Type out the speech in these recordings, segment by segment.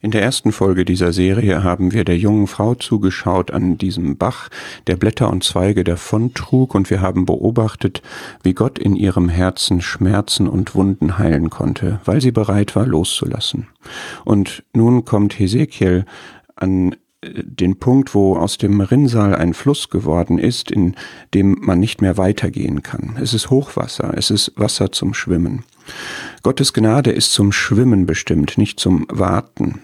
In der ersten Folge dieser Serie haben wir der jungen Frau zugeschaut an diesem Bach, der Blätter und Zweige davontrug, und wir haben beobachtet, wie Gott in ihrem Herzen Schmerzen und Wunden heilen konnte, weil sie bereit war loszulassen. Und nun kommt Hesekiel an äh, den Punkt, wo aus dem Rinnsal ein Fluss geworden ist, in dem man nicht mehr weitergehen kann. Es ist Hochwasser, es ist Wasser zum Schwimmen. Gottes Gnade ist zum Schwimmen bestimmt, nicht zum Warten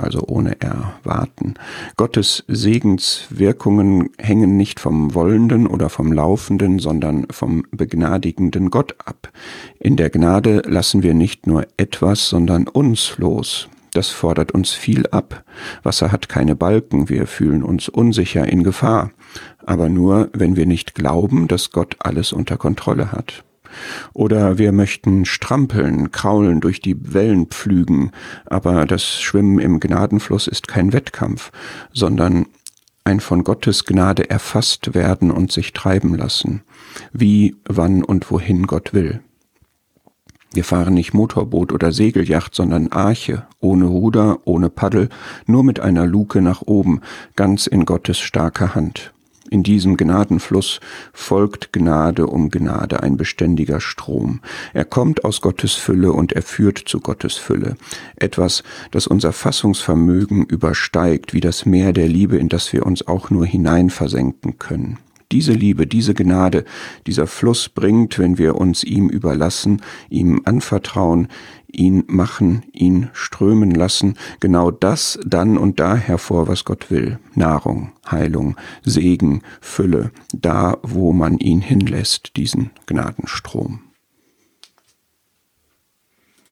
also ohne Erwarten. Gottes Segenswirkungen hängen nicht vom Wollenden oder vom Laufenden, sondern vom begnadigenden Gott ab. In der Gnade lassen wir nicht nur etwas, sondern uns los. Das fordert uns viel ab. Wasser hat keine Balken, wir fühlen uns unsicher in Gefahr, aber nur, wenn wir nicht glauben, dass Gott alles unter Kontrolle hat. Oder wir möchten strampeln, kraulen, durch die Wellen pflügen, aber das Schwimmen im Gnadenfluss ist kein Wettkampf, sondern ein von Gottes Gnade erfasst werden und sich treiben lassen, wie, wann und wohin Gott will. Wir fahren nicht Motorboot oder Segelyacht, sondern Arche, ohne Ruder, ohne Paddel, nur mit einer Luke nach oben, ganz in Gottes starker Hand. In diesem Gnadenfluss folgt Gnade um Gnade, ein beständiger Strom. Er kommt aus Gottes Fülle und er führt zu Gottes Fülle. Etwas, das unser Fassungsvermögen übersteigt, wie das Meer der Liebe, in das wir uns auch nur hineinversenken können. Diese Liebe, diese Gnade, dieser Fluss bringt, wenn wir uns ihm überlassen, ihm anvertrauen, ihn machen, ihn strömen lassen, genau das dann und da hervor, was Gott will. Nahrung, Heilung, Segen, Fülle, da, wo man ihn hinlässt, diesen Gnadenstrom.